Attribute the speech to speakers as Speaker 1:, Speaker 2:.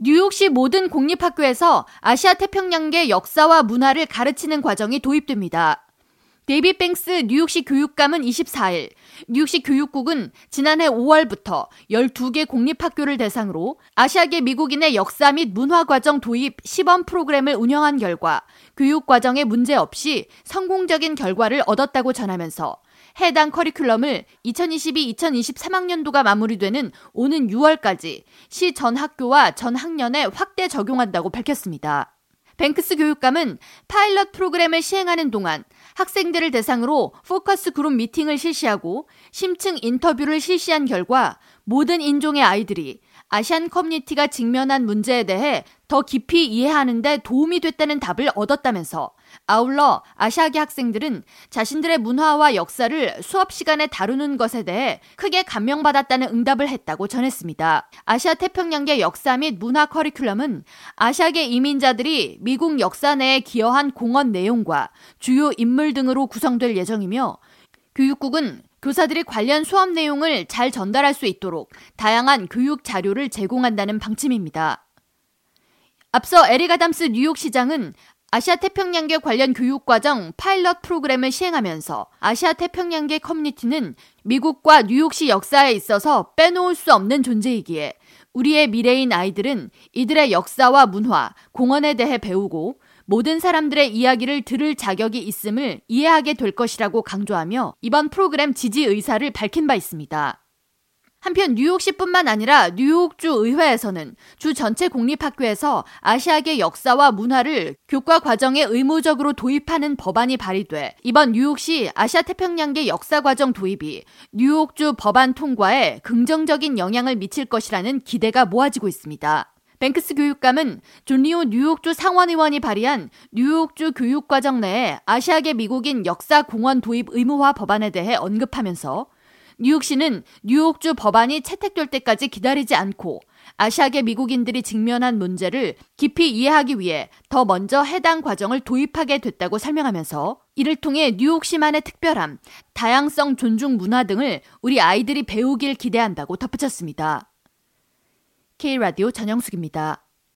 Speaker 1: 뉴욕시 모든 공립학교에서 아시아 태평양계 역사와 문화를 가르치는 과정이 도입됩니다. 데이비드 뱅크스 뉴욕시 교육감은 24일 뉴욕시 교육국은 지난해 5월부터 12개 공립학교를 대상으로 아시아계 미국인의 역사 및 문화 과정 도입 시범 프로그램을 운영한 결과 교육 과정에 문제 없이 성공적인 결과를 얻었다고 전하면서 해당 커리큘럼을 2022-2023학년도가 마무리되는 오는 6월까지 시 전 학교와 전 학년에 확대 적용한다고 밝혔습니다. 뱅크스 교육감은 파일럿 프로그램을 시행하는 동안 학생들을 대상으로 포커스 그룹 미팅을 실시하고 심층 인터뷰를 실시한 결과 모든 인종의 아이들이 Asian community가 직면한 문제에 대해 더 깊이 이해하는데 도움이 됐다는 답을 얻었다면서 아울러 아시아계 학생들은 자신들의 문화와 역사를 수업 시간에 다루는 것에 대해 크게 감명받았다는 응답을 했다고 전했습니다. 아시아 태평양계 역사 및 문화 커리큘럼은 아시아계 이민자들이 미국 역사 내에 기여한 공헌 내용과 주요 인물 등으로 구성될 예정이며 교육국은 교사들이 관련 수업 내용을 잘 전달할 수 있도록 다양한 교육 자료를 제공한다는 방침입니다. 앞서 에릭 아담스 뉴욕시장은 아시아 태평양계 관련 교육 과정 파일럿 프로그램을 시행하면서 아시아 태평양계 커뮤니티는 미국과 뉴욕시 역사에 있어서 빼놓을 수 없는 존재이기에 우리의 미래인 아이들은 이들의 역사와 문화, 공헌에 대해 배우고 모든 사람들의 이야기를 들을 자격이 있음을 이해하게 될 것이라고 강조하며 이번 프로그램 지지 의사를 밝힌 바 있습니다. 한편 뉴욕시뿐만 아니라 뉴욕주 의회에서는 주 전체 공립학교에서 아시아계 역사와 문화를 교과 과정에 의무적으로 도입하는 법안이 발의돼 이번 뉴욕시 아시아 태평양계 역사 과정 도입이 뉴욕주 법안 통과에 긍정적인 영향을 미칠 것이라는 기대가 모아지고 있습니다. 뱅크스 교육감은 존 리우 뉴욕주 상원의원이 발의한 뉴욕주 교육과정 내에 아시아계 미국인 역사 교육 도입 의무화 법안에 대해 언급하면서 뉴욕시는 뉴욕주 법안이 채택될 때까지 기다리지 않고 아시아계 미국인들이 직면한 문제를 깊이 이해하기 위해 더 먼저 해당 과정을 도입하게 됐다고 설명하면서 이를 통해 뉴욕시만의 특별함, 다양성 존중 문화 등을 우리 아이들이 배우길 기대한다고 덧붙였습니다. K라디오 전영숙입니다.